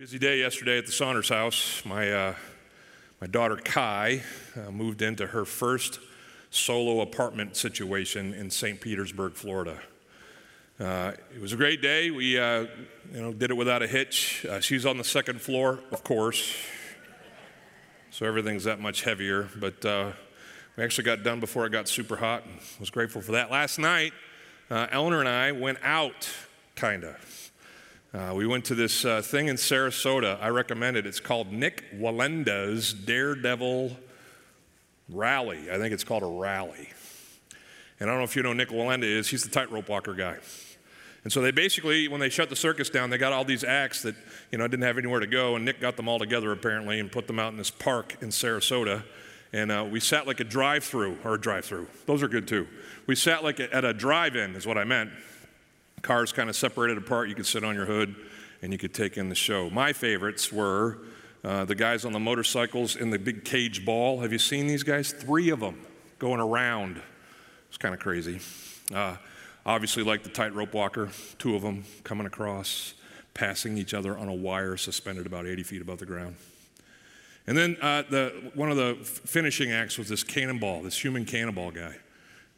Busy day yesterday at the Saunders house. My, uh, my daughter Kai uh, moved into her first solo apartment situation in St. Petersburg, Florida. Uh, it was a great day. We uh, you know, did it without a hitch. Uh, she's on the second floor, of course, so everything's that much heavier. But uh, we actually got done before it got super hot and was grateful for that. Last night, Eleanor and I went out, kind of. Uh, we went to this uh, thing in Sarasota. I recommend it. It's called Nik Wallenda's Daredevil Rally. I think it's called a rally. And I don't know if you know Nik Wallenda is. He's the tightrope walker guy. And so they basically, when they shut the circus down, they got all these acts that you know didn't have anywhere to go, and Nik got them all together apparently and put them out in this park in Sarasota. And uh, we sat like a drive-through or a drive-through. Those are good too. We sat like a, at a drive-in, is what I meant Cars kind of separated apart. You could sit on your hood and you could take in the show. My favorites were uh, the guys on the motorcycles in the big cage ball. Have you seen these guys? Three of them going around. It's kind of crazy. Uh, obviously, like the tightrope walker, two of them coming across, passing each other on a wire suspended about 80 feet above the ground. And then uh, the, one of the finishing acts was this cannonball, this human cannonball guy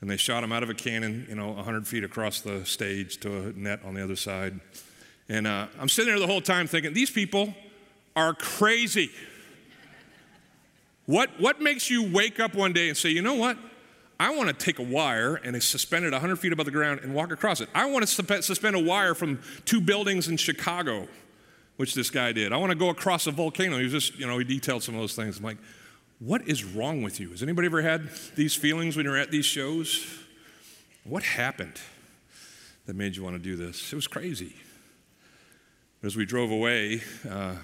and they shot him out of a cannon, you know, 100 feet across the stage to a net on the other side. And uh, I'm sitting there the whole time thinking, these people are crazy. What, what makes you wake up one day and say, you know what? I want to take a wire and suspend it 100 feet above the ground and walk across it. I want to suspend a wire from two buildings in Chicago, which this guy did. I want to go across a volcano. He was just, you know, he detailed some of those things. I'm like, what is wrong with you? Has anybody ever had these feelings when you're at these shows? What happened that made you want to do this? It was crazy. As we drove away, uh,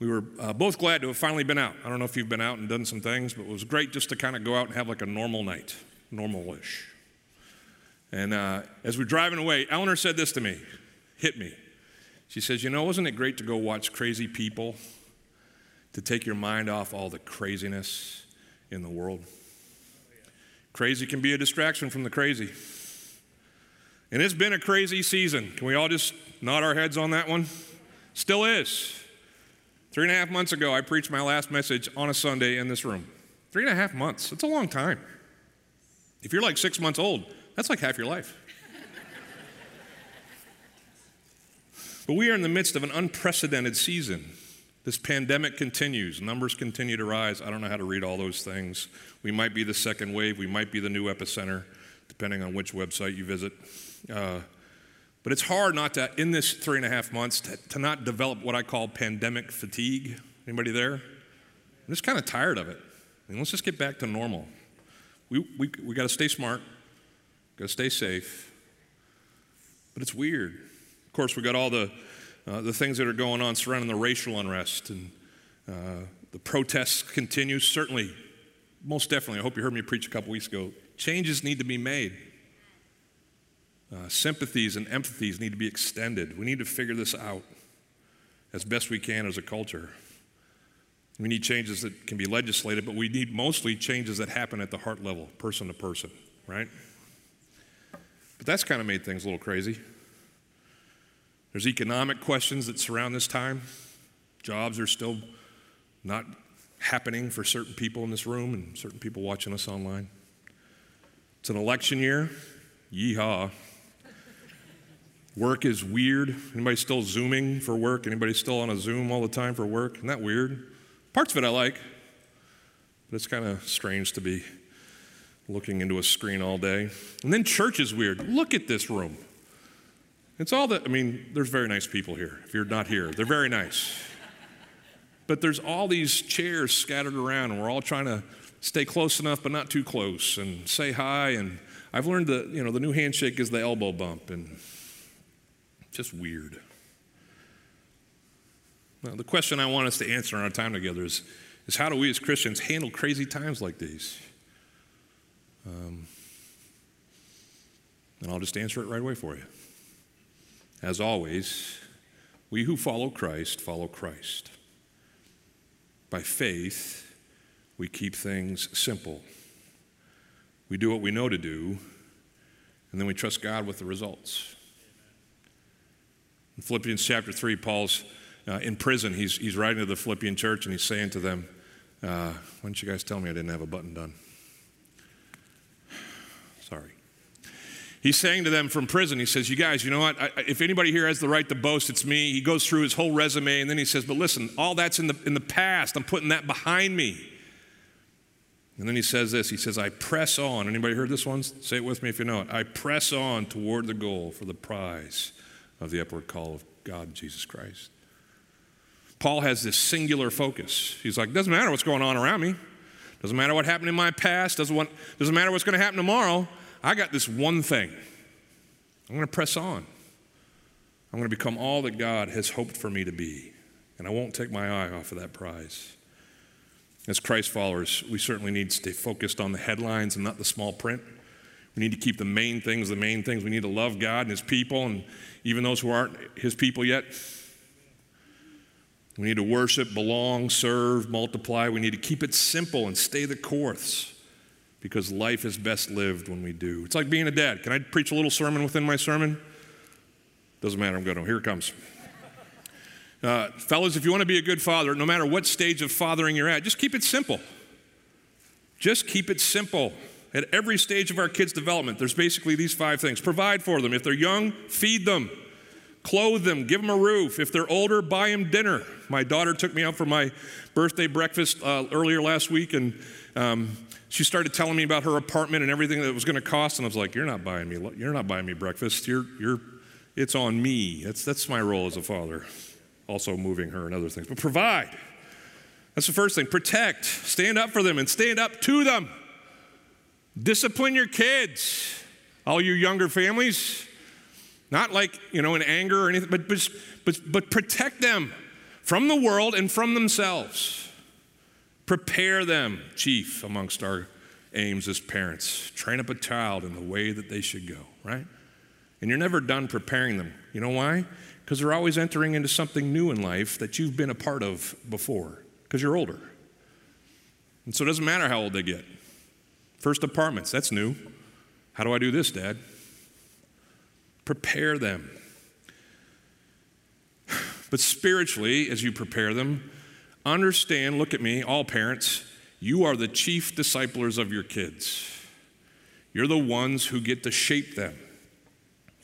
we were uh, both glad to have finally been out. I don't know if you've been out and done some things, but it was great just to kind of go out and have like a normal night, normal-ish. And uh, as we're driving away, Eleanor said this to me, hit me. She says, You know, wasn't it great to go watch crazy people to take your mind off all the craziness in the world. Crazy can be a distraction from the crazy. And it's been a crazy season. Can we all just nod our heads on that one? Still is. Three and a half months ago, I preached my last message on a Sunday in this room. Three and a half months. That's a long time. If you're like six months old, that's like half your life. but we are in the midst of an unprecedented season. This pandemic continues, numbers continue to rise. I don't know how to read all those things. We might be the second wave, we might be the new epicenter, depending on which website you visit. Uh, but it's hard not to, in this three and a half months, to, to not develop what I call pandemic fatigue. Anybody there? I'm just kind of tired of it. I mean, let's just get back to normal. We, we, we got to stay smart, got to stay safe. But it's weird. Of course, we got all the uh, the things that are going on surrounding the racial unrest and uh, the protests continue. Certainly, most definitely, I hope you heard me preach a couple weeks ago. Changes need to be made. Uh, sympathies and empathies need to be extended. We need to figure this out as best we can as a culture. We need changes that can be legislated, but we need mostly changes that happen at the heart level, person to person, right? But that's kind of made things a little crazy. There's economic questions that surround this time. Jobs are still not happening for certain people in this room and certain people watching us online. It's an election year. Yeehaw. Work is weird. Anybody still zooming for work? Anybody still on a Zoom all the time for work? Isn't that weird? Parts of it I like, but it's kind of strange to be looking into a screen all day. And then church is weird. Look at this room. It's all that, I mean, there's very nice people here. If you're not here, they're very nice. But there's all these chairs scattered around, and we're all trying to stay close enough, but not too close, and say hi. And I've learned that, you know, the new handshake is the elbow bump, and just weird. Now, the question I want us to answer in our time together is, is how do we as Christians handle crazy times like these? Um, and I'll just answer it right away for you. As always, we who follow Christ follow Christ. By faith, we keep things simple. We do what we know to do, and then we trust God with the results. In Philippians chapter 3, Paul's uh, in prison. He's, he's writing to the Philippian church and he's saying to them, uh, Why don't you guys tell me I didn't have a button done? Sorry. He's saying to them from prison, he says, You guys, you know what? I, if anybody here has the right to boast, it's me. He goes through his whole resume and then he says, But listen, all that's in the, in the past. I'm putting that behind me. And then he says this He says, I press on. Anybody heard this one? Say it with me if you know it. I press on toward the goal for the prize of the upward call of God, Jesus Christ. Paul has this singular focus. He's like, doesn't matter what's going on around me. Doesn't matter what happened in my past. Doesn't, want, doesn't matter what's going to happen tomorrow. I got this one thing. I'm going to press on. I'm going to become all that God has hoped for me to be. And I won't take my eye off of that prize. As Christ followers, we certainly need to stay focused on the headlines and not the small print. We need to keep the main things the main things. We need to love God and His people, and even those who aren't His people yet. We need to worship, belong, serve, multiply. We need to keep it simple and stay the course because life is best lived when we do. It's like being a dad. Can I preach a little sermon within my sermon? Doesn't matter, I'm going to. Here it comes. Uh, fellas, if you want to be a good father, no matter what stage of fathering you're at, just keep it simple. Just keep it simple. At every stage of our kids' development, there's basically these five things provide for them. If they're young, feed them clothe them, give them a roof. If they're older, buy them dinner. My daughter took me out for my birthday breakfast uh, earlier last week, and um, she started telling me about her apartment and everything that it was going to cost. And I was like, "You're not buying me. You're not buying me breakfast. You're, you're. It's on me. That's that's my role as a father. Also moving her and other things, but provide. That's the first thing. Protect. Stand up for them and stand up to them. Discipline your kids. All you younger families, not like, you know, in anger or anything, but, but, but, but protect them from the world and from themselves. Prepare them, chief, amongst our aims as parents. Train up a child in the way that they should go, right? And you're never done preparing them. You know why? Because they're always entering into something new in life that you've been a part of before, because you're older. And so it doesn't matter how old they get. First apartments, that's new. How do I do this, Dad? Prepare them. But spiritually, as you prepare them, understand, look at me, all parents, you are the chief disciplers of your kids. You're the ones who get to shape them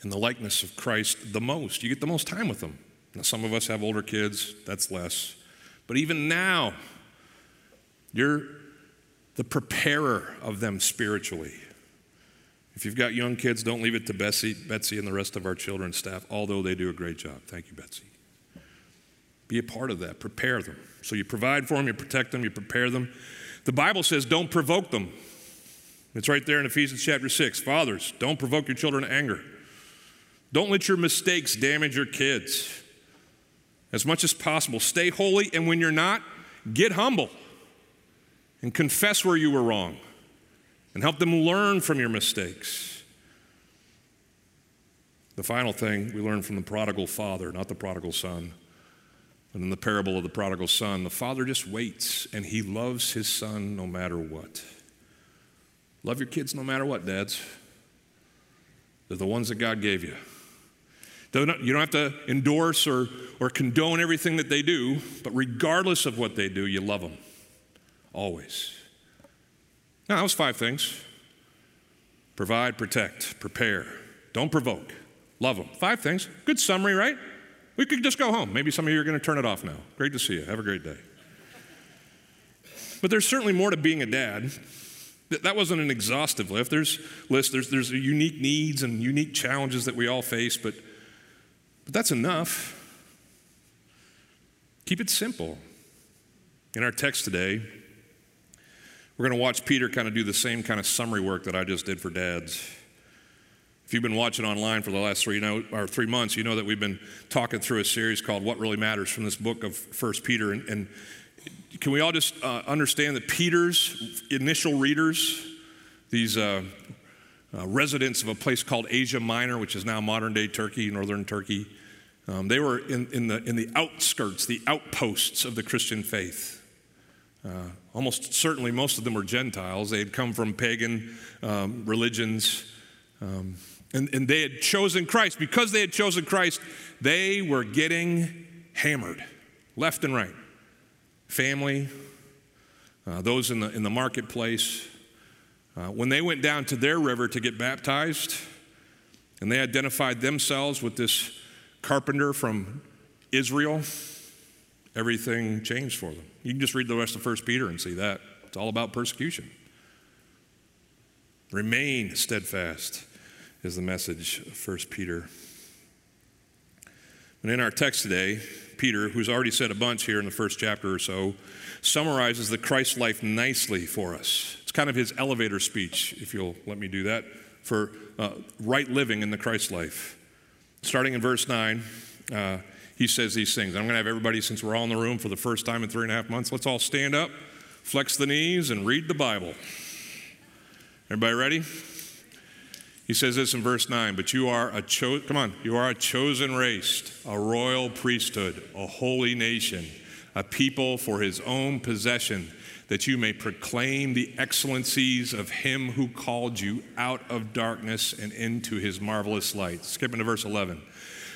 in the likeness of Christ the most. You get the most time with them. Now, some of us have older kids, that's less. But even now, you're the preparer of them spiritually. If you've got young kids, don't leave it to Betsy, Betsy and the rest of our children's staff, although they do a great job. Thank you, Betsy. Be a part of that. Prepare them. So you provide for them, you protect them, you prepare them. The Bible says don't provoke them. It's right there in Ephesians chapter 6. Fathers, don't provoke your children to anger. Don't let your mistakes damage your kids. As much as possible, stay holy, and when you're not, get humble and confess where you were wrong and help them learn from your mistakes. The final thing we learn from the prodigal father, not the prodigal son. But in the parable of the prodigal son, the father just waits and he loves his son no matter what. Love your kids no matter what, dads. They're the ones that God gave you. You don't have to endorse or, or condone everything that they do, but regardless of what they do, you love them. Always. Now, that was five things provide, protect, prepare, don't provoke, love them. Five things. Good summary, right? We could just go home. Maybe some of you are going to turn it off now. Great to see you. Have a great day. But there's certainly more to being a dad. That wasn't an exhaustive list. There's list. There's there's unique needs and unique challenges that we all face, but but that's enough. Keep it simple. In our text today, we're going to watch Peter kind of do the same kind of summary work that I just did for dads. If you've been watching online for the last three, you know, or three months, you know that we've been talking through a series called What Really Matters from this book of First Peter. And, and can we all just uh, understand that Peter's initial readers, these uh, uh, residents of a place called Asia Minor, which is now modern day Turkey, northern Turkey, um, they were in, in, the, in the outskirts, the outposts of the Christian faith. Uh, almost certainly, most of them were Gentiles. They had come from pagan um, religions. Um, and, and they had chosen Christ. Because they had chosen Christ, they were getting hammered left and right. Family, uh, those in the, in the marketplace. Uh, when they went down to their river to get baptized, and they identified themselves with this carpenter from Israel, everything changed for them. You can just read the rest of 1 Peter and see that. It's all about persecution. Remain steadfast is the message of 1 Peter. And in our text today, Peter, who's already said a bunch here in the first chapter or so, summarizes the Christ life nicely for us. It's kind of his elevator speech, if you'll let me do that, for uh, right living in the Christ life. Starting in verse 9, uh, he says these things. I'm going to have everybody, since we're all in the room for the first time in three and a half months, let's all stand up, flex the knees, and read the Bible. Everybody ready? He says this in verse 9, but you are a cho- come on, you are a chosen race, a royal priesthood, a holy nation, a people for his own possession, that you may proclaim the excellencies of him who called you out of darkness and into his marvelous light. Skipping to verse 11.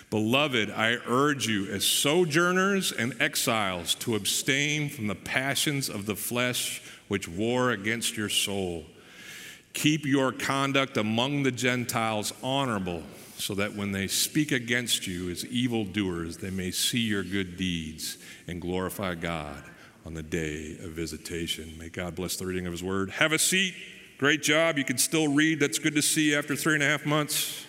Beloved, I urge you as sojourners and exiles to abstain from the passions of the flesh which war against your soul. Keep your conduct among the Gentiles honorable, so that when they speak against you as evildoers, they may see your good deeds and glorify God on the day of visitation. May God bless the reading of His word. Have a seat. Great job. You can still read. That's good to see after three and a half months.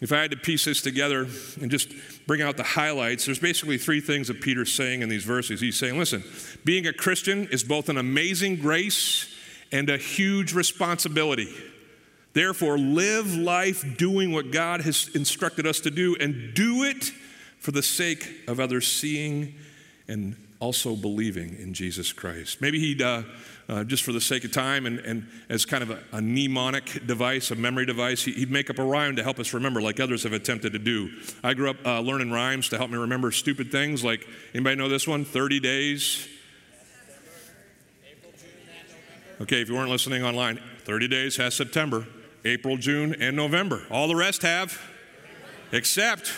If I had to piece this together and just bring out the highlights, there's basically three things that Peter's saying in these verses. He's saying, listen, being a Christian is both an amazing grace and a huge responsibility. Therefore, live life doing what God has instructed us to do and do it for the sake of others seeing and also believing in Jesus Christ. Maybe he'd, uh, uh, just for the sake of time and, and as kind of a, a mnemonic device, a memory device, he'd make up a rhyme to help us remember, like others have attempted to do. I grew up uh, learning rhymes to help me remember stupid things, like anybody know this one? 30 days Okay, if you weren't listening online, 30 days has September, April, June, and November. All the rest have, except,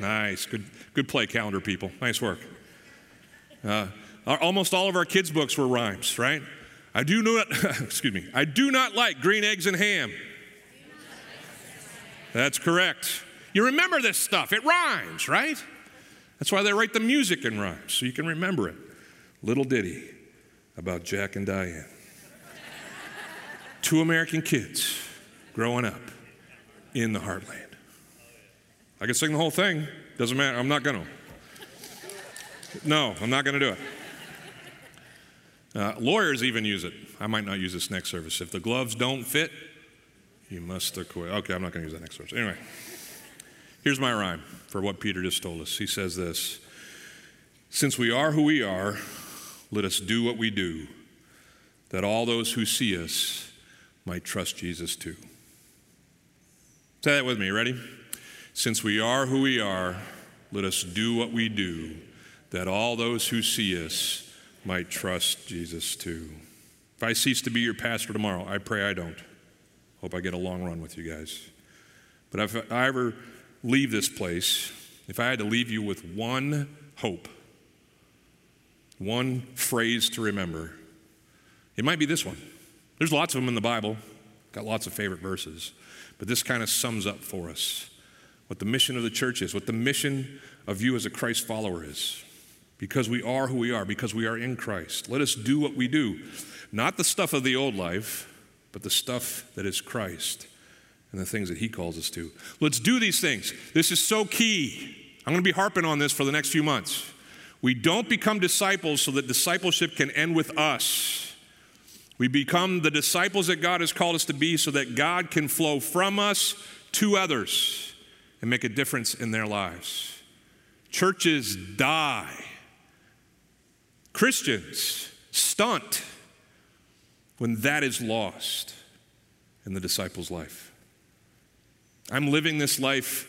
nice, good, good play, calendar people. Nice work. Uh, almost all of our kids' books were rhymes, right? I do not, excuse me, I do not like green eggs and ham. That's correct. You remember this stuff, it rhymes, right? That's why they write the music in rhymes, so you can remember it. Little ditty about Jack and Diane two American kids growing up in the heartland. I can sing the whole thing, doesn't matter. I'm not going to. No, I'm not going to do it. Uh, lawyers even use it. I might not use this next service. If the gloves don't fit, you must acquit. Okay, I'm not going to use that next service. Anyway, here's my rhyme for what Peter just told us. He says this Since we are who we are, let us do what we do, that all those who see us might trust Jesus too. Say that with me. Ready? Since we are who we are, let us do what we do, that all those who see us might trust Jesus too. If I cease to be your pastor tomorrow, I pray I don't. Hope I get a long run with you guys. But if I ever leave this place, if I had to leave you with one hope, one phrase to remember, it might be this one. There's lots of them in the Bible, got lots of favorite verses, but this kind of sums up for us what the mission of the church is, what the mission of you as a Christ follower is. Because we are who we are, because we are in Christ. Let us do what we do. Not the stuff of the old life, but the stuff that is Christ and the things that He calls us to. Let's do these things. This is so key. I'm going to be harping on this for the next few months. We don't become disciples so that discipleship can end with us. We become the disciples that God has called us to be so that God can flow from us to others and make a difference in their lives. Churches die, Christians stunt when that is lost in the disciple's life. I'm living this life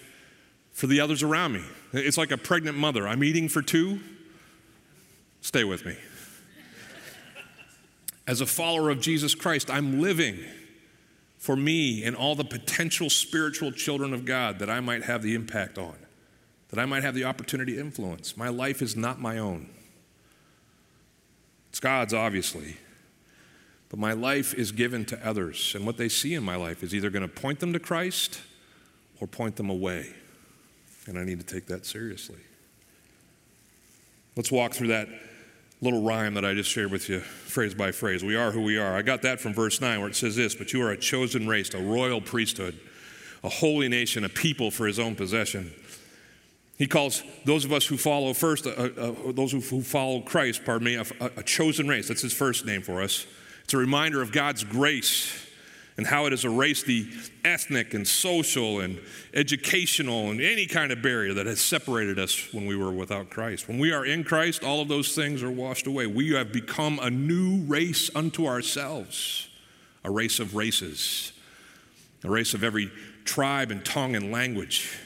for the others around me. It's like a pregnant mother. I'm eating for two. Stay with me. As a follower of Jesus Christ, I'm living for me and all the potential spiritual children of God that I might have the impact on, that I might have the opportunity to influence. My life is not my own. It's God's, obviously. But my life is given to others, and what they see in my life is either going to point them to Christ or point them away. And I need to take that seriously. Let's walk through that little rhyme that I just shared with you, phrase by phrase. We are who we are. I got that from verse 9 where it says this But you are a chosen race, a royal priesthood, a holy nation, a people for his own possession. He calls those of us who follow first, uh, uh, those who, who, follow Christ, pardon me, a, a chosen race. That's his first name for us. It's a reminder of God's grace and how it has erased the ethnic and social and educational and any kind of barrier that has separated us when we were without Christ. When we are in Christ, all of those things are washed away. We have become a new race unto ourselves, a race of races, a race of every tribe and tongue and language.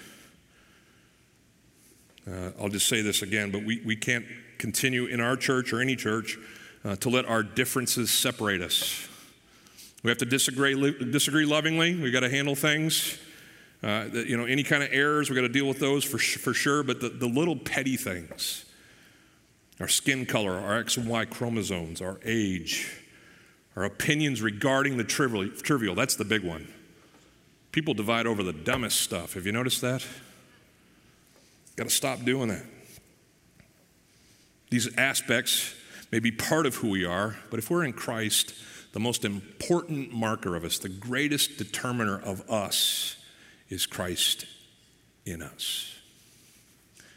Uh, I'll just say this again, but we, we can't continue in our church or any church uh, to let our differences separate us. We have to disagree, disagree lovingly. We've got to handle things. Uh, you know, any kind of errors, we've got to deal with those for, for sure. But the, the little petty things, our skin color, our X and Y chromosomes, our age, our opinions regarding the trivial, trivial that's the big one. People divide over the dumbest stuff. Have you noticed that? Got to stop doing that. These aspects may be part of who we are, but if we're in Christ, the most important marker of us, the greatest determiner of us, is Christ in us.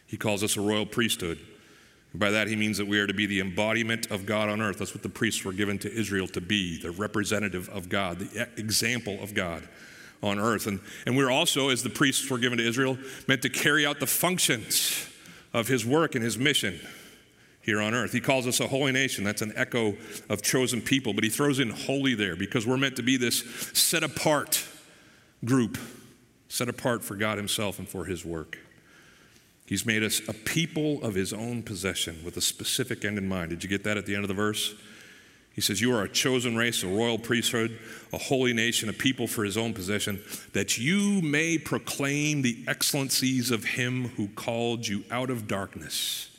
He calls us a royal priesthood. And by that, he means that we are to be the embodiment of God on earth. That's what the priests were given to Israel to be, the representative of God, the example of God on earth. And, and we're also, as the priests were given to Israel, meant to carry out the functions of his work and his mission here on earth. He calls us a holy nation. That's an echo of chosen people, but he throws in holy there because we're meant to be this set apart group, set apart for God Himself and for His work. He's made us a people of His own possession with a specific end in mind. Did you get that at the end of the verse? He says, You are a chosen race, a royal priesthood, a holy nation, a people for his own possession, that you may proclaim the excellencies of him who called you out of darkness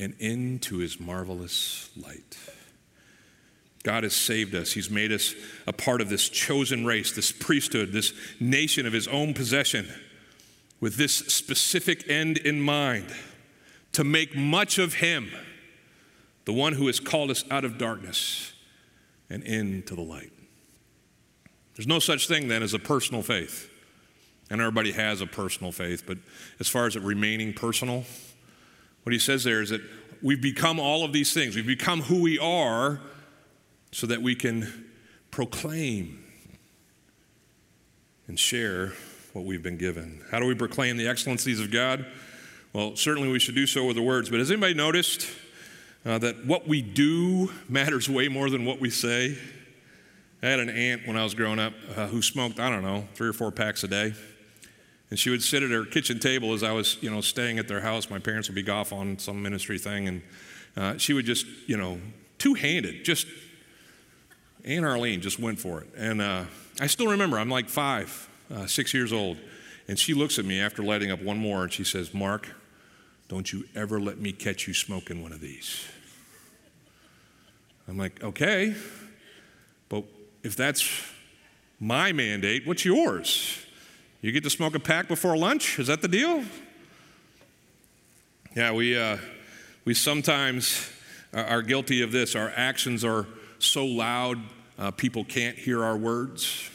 and into his marvelous light. God has saved us. He's made us a part of this chosen race, this priesthood, this nation of his own possession, with this specific end in mind to make much of him, the one who has called us out of darkness and into the light. There's no such thing then as a personal faith. And everybody has a personal faith, but as far as it remaining personal, what he says there is that we've become all of these things. We've become who we are so that we can proclaim and share what we've been given. How do we proclaim the excellencies of God? Well, certainly we should do so with the words, but has anybody noticed uh, that what we do matters way more than what we say? I had an aunt when I was growing up uh, who smoked, I don't know, three or four packs a day. And she would sit at her kitchen table as I was, you know, staying at their house. My parents would be off on some ministry thing, and uh, she would just, you know, two-handed, just Aunt Arlene just went for it. And uh, I still remember. I'm like five, uh, six years old, and she looks at me after lighting up one more, and she says, "Mark, don't you ever let me catch you smoking one of these." I'm like, okay, but if that's my mandate, what's yours? You get to smoke a pack before lunch? Is that the deal? Yeah, we, uh, we sometimes are guilty of this. Our actions are so loud, uh, people can't hear our words.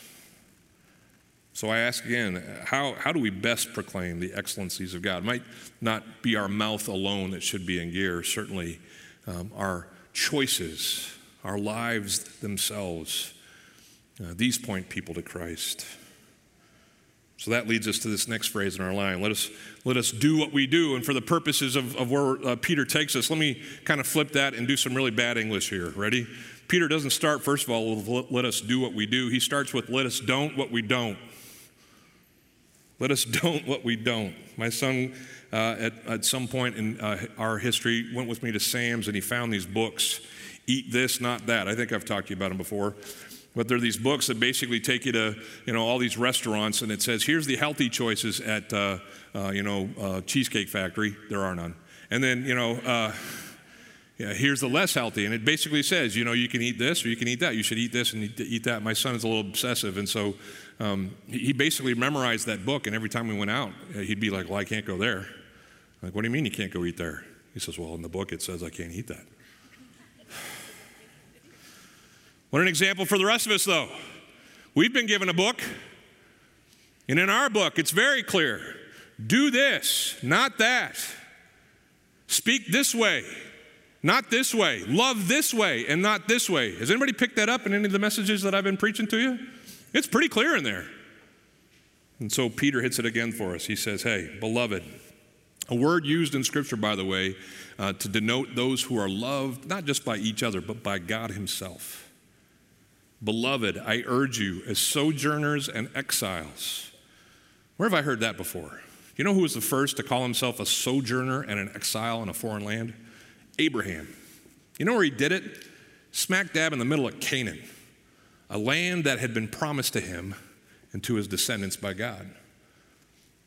So I ask again, how, how do we best proclaim the excellencies of God? It might not be our mouth alone that should be in gear, certainly um, our choices, our lives themselves. Uh, these point people to Christ. So that leads us to this next phrase in our line. Let us, let us do what we do. And for the purposes of, of where uh, Peter takes us, let me kind of flip that and do some really bad English here. Ready? Peter doesn't start, first of all, with let, us do what we do. He starts with let us don't what we don't. Let us don't what we don't. My son, uh, at, at some point in uh, our history, went with me to Sam's and he found these books Eat This, Not That. I think I've talked to you about them before. But there are these books that basically take you to, you know, all these restaurants, and it says, here's the healthy choices at, uh, uh, you know, uh, Cheesecake Factory. There are none. And then, you know, uh, yeah, here's the less healthy. And it basically says, you know, you can eat this or you can eat that. You should eat this and eat that. My son is a little obsessive. And so um, he basically memorized that book. And every time we went out, uh, he'd be like, well, I can't go there. I'm like, what do you mean you can't go eat there? He says, well, in the book it says I can't eat that. What an example for the rest of us, though. We've been given a book. And in our book, it's very clear do this, not that. Speak this way, not this way. Love this way and not this way. Has anybody picked that up in any of the messages that I've been preaching to you? It's pretty clear in there. And so Peter hits it again for us. He says, Hey, beloved, a word used in Scripture, by the way, uh, to denote those who are loved not just by each other, but by God Himself. Beloved, I urge you, as sojourners and exiles. Where have I heard that before? You know who was the first to call himself a sojourner and an exile in a foreign land? Abraham. You know where he did it? Smack dab in the middle of Canaan, a land that had been promised to him and to his descendants by God.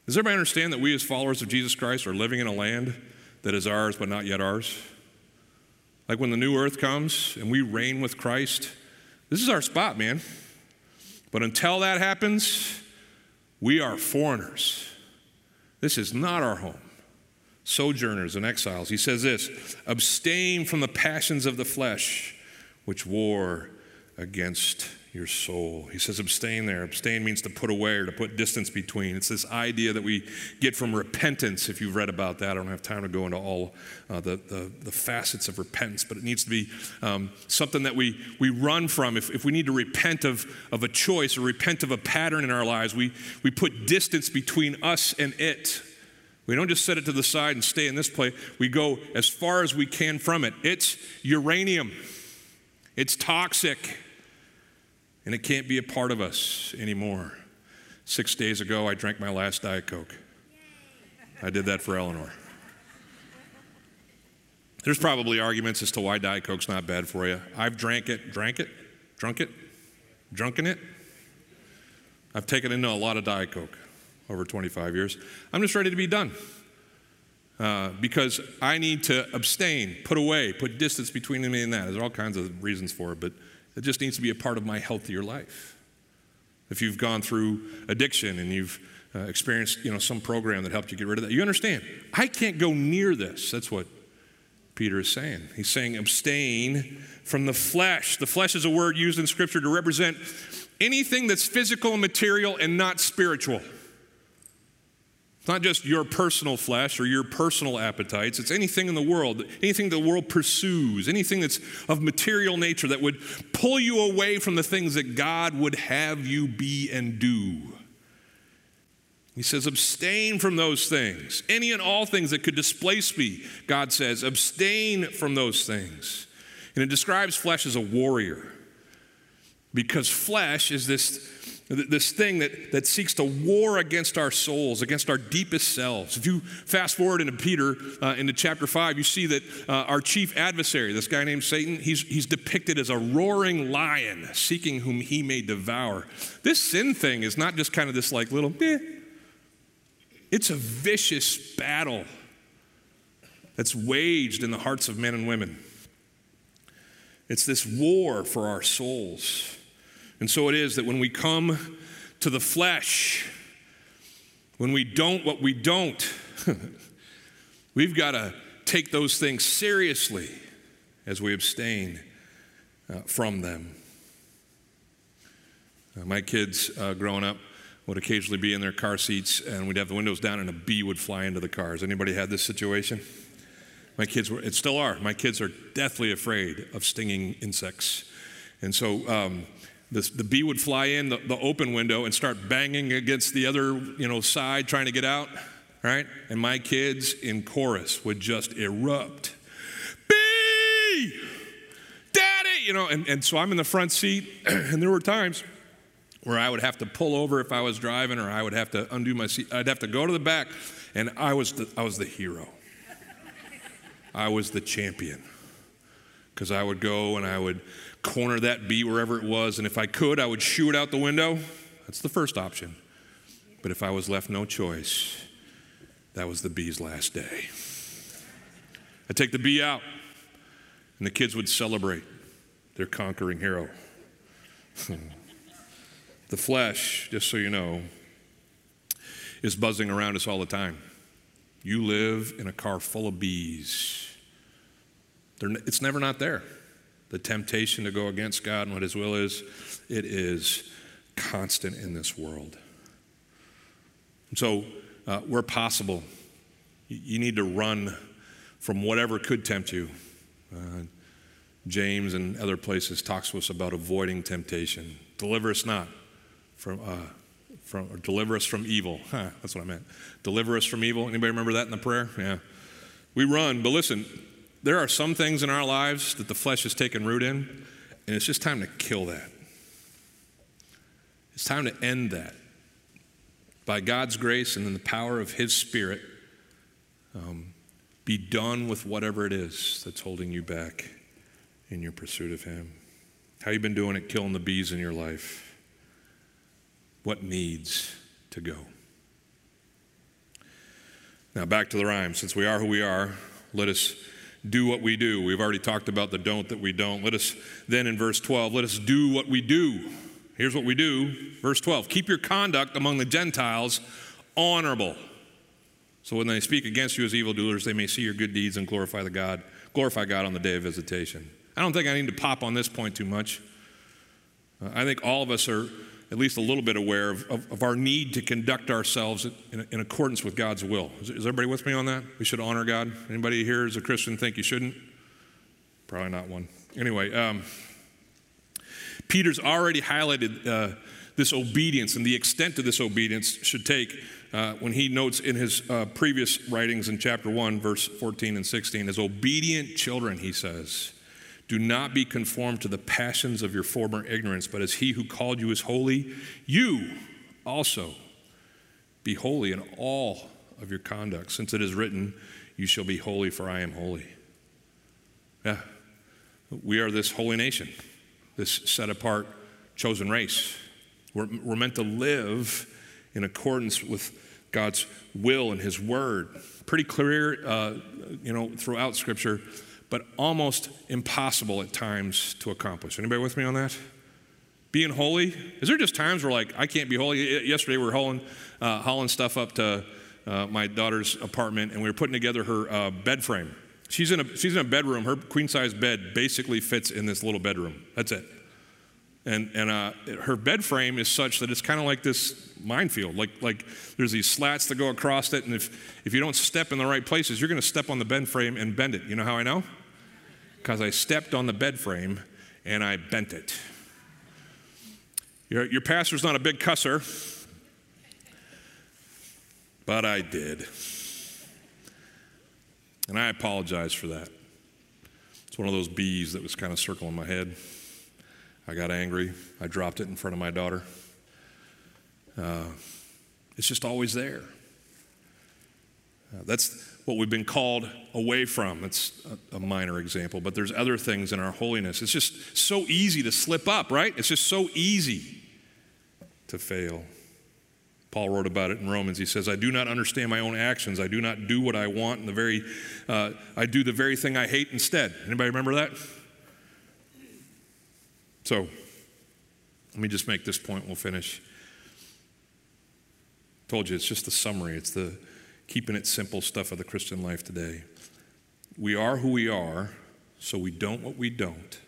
Does everybody understand that we, as followers of Jesus Christ, are living in a land that is ours but not yet ours? Like when the new earth comes and we reign with Christ, this is our spot, man. But until that happens, we are foreigners. This is not our home sojourners and exiles. He says this abstain from the passions of the flesh, which war against your soul. He says abstain there. Abstain means to put away or to put distance between. It's this idea that we get from repentance, if you've read about that. I don't have time to go into all uh, the, the, the, facets of repentance, but it needs to be um, something that we, we run from. If, if we need to repent of, of a choice or repent of a pattern in our lives, we, we put distance between us and it. We don't just set it to the side and stay in this place. We go as far as we can from it. It's uranium, it's toxic, and it can't be a part of us anymore. Six days ago, I drank my last Diet Coke. I did that for Eleanor. There's probably arguments as to why Diet Coke's not bad for you. I've drank it, drank it, drunk it, drunken it. I've taken into a lot of Diet Coke over 25 years. I'm just ready to be done. Uh, because I need to abstain, put away, put distance between me and that. There's all kinds of reasons for it, but it just needs to be a part of my healthier life. If you've gone through addiction and you've uh, experienced you know, some program that helped you get rid of that, you understand. I can't go near this. That's what Peter is saying. He's saying abstain from the flesh. The flesh is a word used in Scripture to represent anything that's physical and material and not spiritual. It's not just your personal flesh or your personal appetites. It's anything in the world, anything the world pursues, anything that's of material nature that would pull you away from the things that God would have you be and do. He says, abstain from those things. Any and all things that could displace me, God says, abstain from those things. And it describes flesh as a warrior because flesh is this this thing that, that seeks to war against our souls, against our deepest selves. If you fast forward into Peter, uh, into chapter 5, you see that uh, our chief adversary, this guy named Satan, he's, he's depicted as a roaring lion seeking whom he may devour. This sin thing is not just kind of this like little, eh. It's a vicious battle that's waged in the hearts of men and women. It's this war for our souls. And so it is that when we come to the flesh, when we don't what we don't, we've got to take those things seriously as we abstain uh, from them. Uh, my kids uh, growing up would occasionally be in their car seats and we'd have the windows down and a bee would fly into the cars. Anybody had this situation? My kids were, it still are. My kids are deathly afraid of stinging insects. And so um, the, the bee would fly in the, the open window and start banging against the other you know, side trying to get out, right? And my kids in chorus would just erupt. Bee! Daddy! You know, and, and so I'm in the front seat, and there were times where I would have to pull over if I was driving, or I would have to undo my seat. I'd have to go to the back, and I was the, I was the hero. I was the champion because I would go and I would corner that bee wherever it was, and if I could, I would shoo it out the window. That's the first option. But if I was left no choice, that was the bee's last day. I'd take the bee out, and the kids would celebrate their conquering hero. the flesh, just so you know, is buzzing around us all the time. You live in a car full of bees. They're, it's never not there. The temptation to go against God and what His will is, it is constant in this world. And so, uh, where possible, you, need to run from whatever could tempt you. Uh, James and other places talks to us about avoiding temptation. Deliver us not from, uh, from or deliver us from evil. Huh, that's what I meant. Deliver us from evil. Anybody remember that in the prayer? Yeah. We run, but listen, there are some things in our lives that the flesh has taken root in, and it's just time to kill that. It's time to end that. By God's grace and in the power of His Spirit, um, be done with whatever it is that's holding you back in your pursuit of Him. How you been doing at killing the bees in your life? What needs to go? Now back to the rhyme. Since we are who we are, let us do what we do. We've already talked about the don't that we don't. Let us then in verse 12, let us do what we do. Here's what we do. Verse 12 keep your conduct among the Gentiles honorable. So when they speak against you as evildoers, they may see your good deeds and glorify the God, glorify God on the day of visitation. I don't think I need to pop on this point too much. Uh, I think all of us are at least a little bit aware of, of, of our need to conduct ourselves in, in accordance with God's will. Is, is, everybody with me on that? We should honor God. Anybody here as a Christian think you shouldn't? Probably not one. Anyway, um, Peter's already highlighted uh, this obedience and the extent to this obedience should take uh, when he notes in his uh, previous writings in chapter 1, verse 14 and 16, as obedient children, he says. Do not be conformed to the passions of your former ignorance, but as he who called you is holy, you also be holy in all of your conduct, since it is written, You shall be holy, for I am holy. Yeah, we are this holy nation, this set apart, chosen race. We're, we're meant to live in accordance with God's will and His word. Pretty clear, uh, you know, throughout Scripture but almost impossible at times to accomplish. Anybody with me on that? Being holy, is there just times where like I can't be holy? Yesterday we were hauling, uh, hauling stuff up to uh, my daughter's apartment, and we were putting together her uh, bed frame. She's in a she's in a bedroom. Her queen size bed basically fits in this little bedroom. That's it. And and uh, her bed frame is such that it's kind of like this minefield. Like like there's these slats that go across it, and if if you don't step in the right places, you're going to step on the bed frame and bend it. You know how I know? Because I stepped on the bed frame and I bent it. Your, your pastor's not a big cusser, but I did. And I apologize for that. It's one of those bees that was kind of circling my head. I got angry. I dropped it in front of my daughter. Uh, it's just always there. Uh, that's what we've been called away from. It's a, minor example, but there's other things in our holiness. It's just so easy to slip up, right? It's just so easy to fail. Paul wrote about it in Romans. He says, "I do not understand my own actions. I do not do what I want, and the very, uh, I do the very thing I hate instead." Anybody remember that? So, let me just make this point. We'll finish. Told you, it's just the summary. It's the keeping it simple stuff of the Christian life today. We are who we are, so we don't what we don't.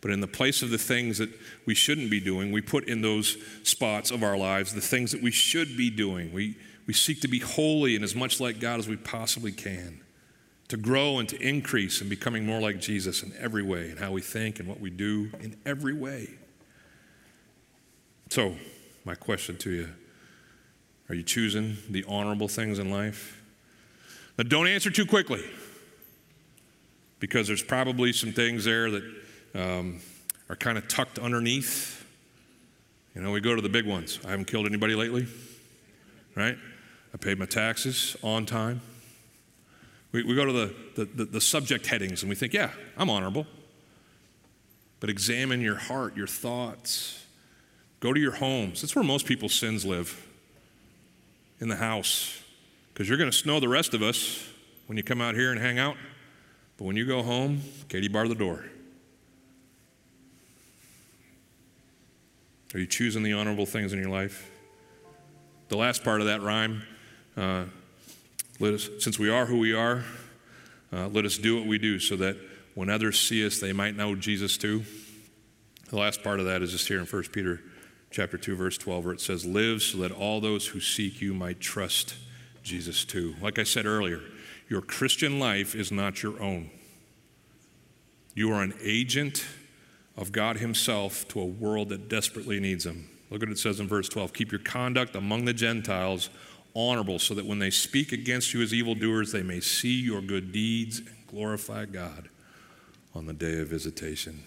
But in the place of the things that we shouldn't be doing, we put in those spots of our lives the things that we should be doing. We, we seek to be holy and as much like God as we possibly can, to grow and to increase in becoming more like Jesus in every way, in how we think and what we do in every way. So, my question to you are you choosing the honorable things in life? Now, don't answer too quickly because there's probably some things there that um, are kind of tucked underneath. You know, we go to the big ones. I haven't killed anybody lately, right? I paid my taxes on time. We, we go to the, the, the, the subject headings and we think, yeah, I'm honorable. but examine your heart, your thoughts. Go to your homes. That's where most people's sins live in the house. Because you're going to snow the rest of us when you come out here and hang out. But when you go home, Katie bar the door. Are you choosing the honorable things in your life? The last part of that rhyme, uh, let us, since we are who we are, uh, let us do what we do so that when others see us, they might know Jesus too. The last part of that is just here in 1 Peter chapter 2 verse 12 where it says live so that all those who seek you might trust Jesus too. Like I said earlier, your Christian life is not your own. You are an agent of God himself to a world that desperately needs him. Look what it says in verse 12. Keep your conduct among the Gentiles honorable so that when they speak against you as evildoers, they may see your good deeds and glorify God on the day of visitation.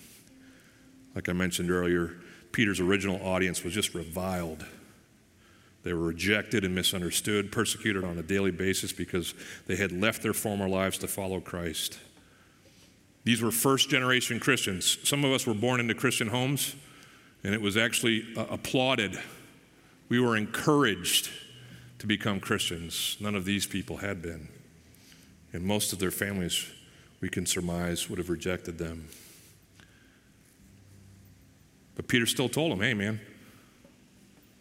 Like I mentioned earlier, Peter's original audience was just reviled. They were rejected and misunderstood, persecuted on a daily basis because they had left their former lives to follow Christ. These were first generation Christians. Some of us were born into Christian homes, and it was actually uh, applauded. We were encouraged to become Christians. None of these people had been. And most of their families, we can surmise, would have rejected them. But Peter still told him, hey, man,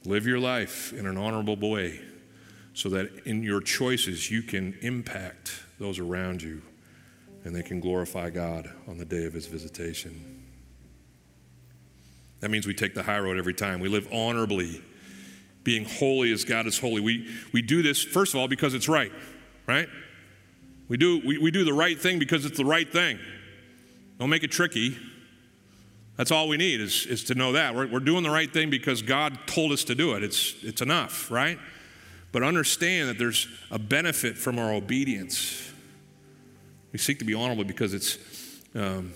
live your life in an honorable way so that in your choices you can impact those around you and they can glorify God on the day of his visitation. That means we take the high road every time. We live honorably, being holy as God is holy. We, we do this, first of all, because it's right, right? We do, we, we do the right thing because it's the right thing. Don't make it tricky. That's all we need is, is to know that. We're, we're doing the right thing because God told us to do it. It's, it's enough, right? But understand that there's a benefit from our obedience. We seek to be honorable because it's um,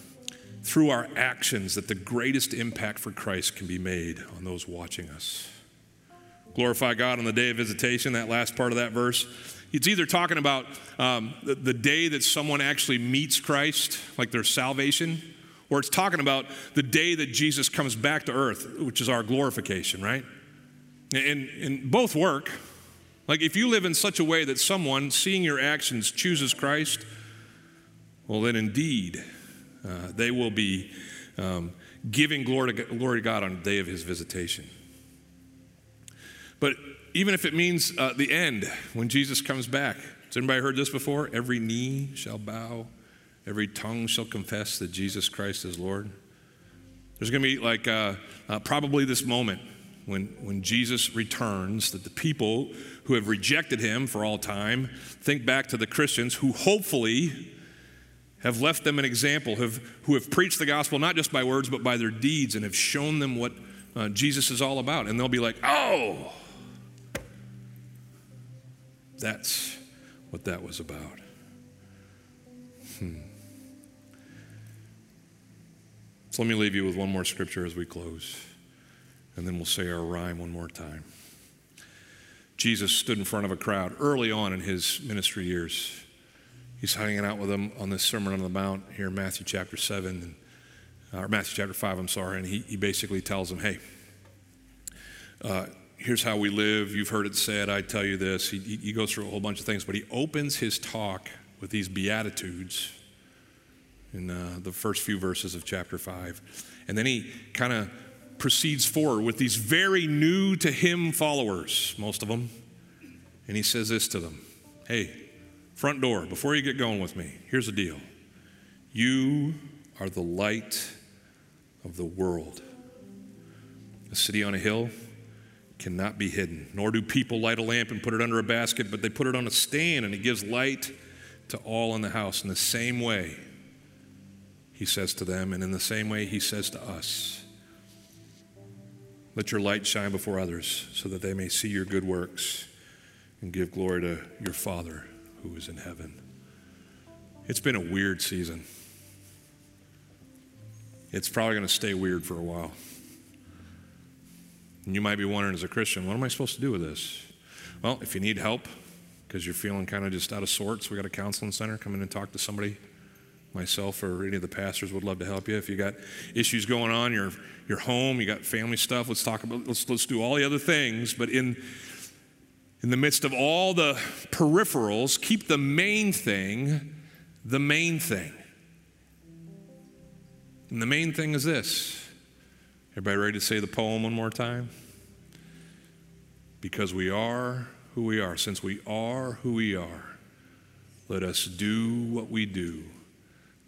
through our actions that the greatest impact for Christ can be made on those watching us. Glorify God on the day of visitation, that last part of that verse. It's either talking about um, the, the day that someone actually meets Christ, like their salvation, or it's talking about the day that Jesus comes back to earth, which is our glorification, right? And, and both work. Like if you live in such a way that someone, seeing your actions, chooses Christ, well, then indeed, uh, they will be um, giving glory to, glory to God on the day of his visitation. But even if it means uh, the end, when Jesus comes back, has anybody heard this before? Every knee shall bow Every tongue shall confess that Jesus Christ is Lord. There's going to be like uh, uh, probably this moment when, when Jesus returns that the people who have rejected him for all time think back to the Christians who hopefully have left them an example, have, who have preached the gospel not just by words but by their deeds and have shown them what uh, Jesus is all about. And they'll be like, oh, that's what that was about. So let me leave you with one more scripture as we close, and then we'll say our rhyme one more time. Jesus stood in front of a crowd early on in his ministry years. He's hanging out with them on this Sermon on the Mount here in Matthew chapter 7, or Matthew chapter 5, I'm sorry, and he, he basically tells them, hey, uh, here's how we live. You've heard it said, I tell you this. He, he goes through a whole bunch of things, but he opens his talk with these Beatitudes in uh, the first few verses of chapter 5. And then he kind of proceeds forward with these very new to him followers, most of them. And he says this to them Hey, front door, before you get going with me, here's the deal. You are the light of the world. A city on a hill cannot be hidden, nor do people light a lamp and put it under a basket, but they put it on a stand and it gives light to all in the house. In the same way, he says to them, and in the same way, he says to us Let your light shine before others so that they may see your good works and give glory to your Father who is in heaven. It's been a weird season. It's probably going to stay weird for a while. And you might be wondering, as a Christian, what am I supposed to do with this? Well, if you need help because you're feeling kind of just out of sorts, we got a counseling center. Come in and talk to somebody myself or any of the pastors would love to help you. If you got issues going on, your your home, you got family stuff, let's talk about let's let's do all the other things, but in in the midst of all the peripherals, keep the main thing the main thing. And the main thing is this. Everybody ready to say the poem one more time? Because we are who we are. Since we are who we are, let us do what we do,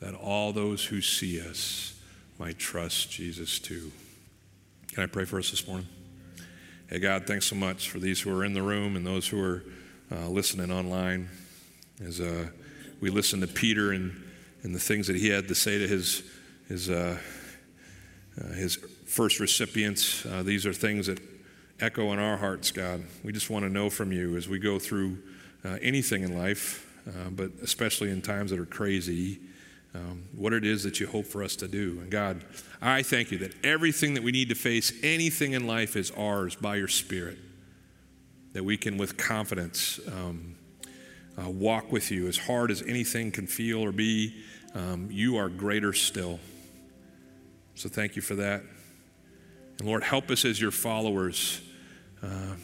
that all those who see us might trust Jesus too. Can I pray for us this morning? Hey, God, thanks so much for these who are in the room and those who are uh, listening online. As uh, we listen to Peter and, and the things that he had to say to his, his, uh, uh his first recipients, uh, these are things that echo in our hearts, God. We just want to know from you as we go through uh, anything in life, but especially in times that are crazy um, what it is that you hope for us to do. And God, I thank you that everything that we need to face, anything in life, is ours by your Spirit. That we can, with confidence, um, uh, walk with you as hard as anything can feel or be. Um, you are greater still. So thank you for that. And Lord, help us as your followers uh,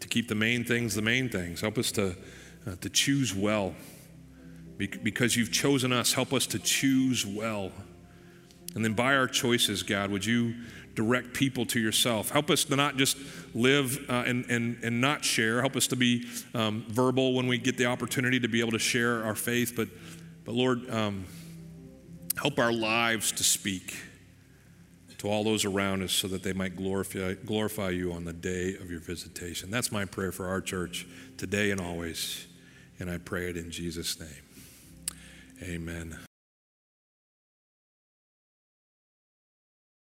to keep the main things the main things. Help us to, uh, to choose well because you've chosen us, help us to choose well. And then by our choices, God, would you direct people to yourself? Help us to not just live uh, and, and, and not share. Help us to be um, verbal when we get the opportunity to be able to share our faith. But, but Lord, um, help our lives to speak to all those around us so that they might glorify, glorify you on the day of your visitation. That's my prayer for our church today and always. And I pray it in Jesus' name. Amen.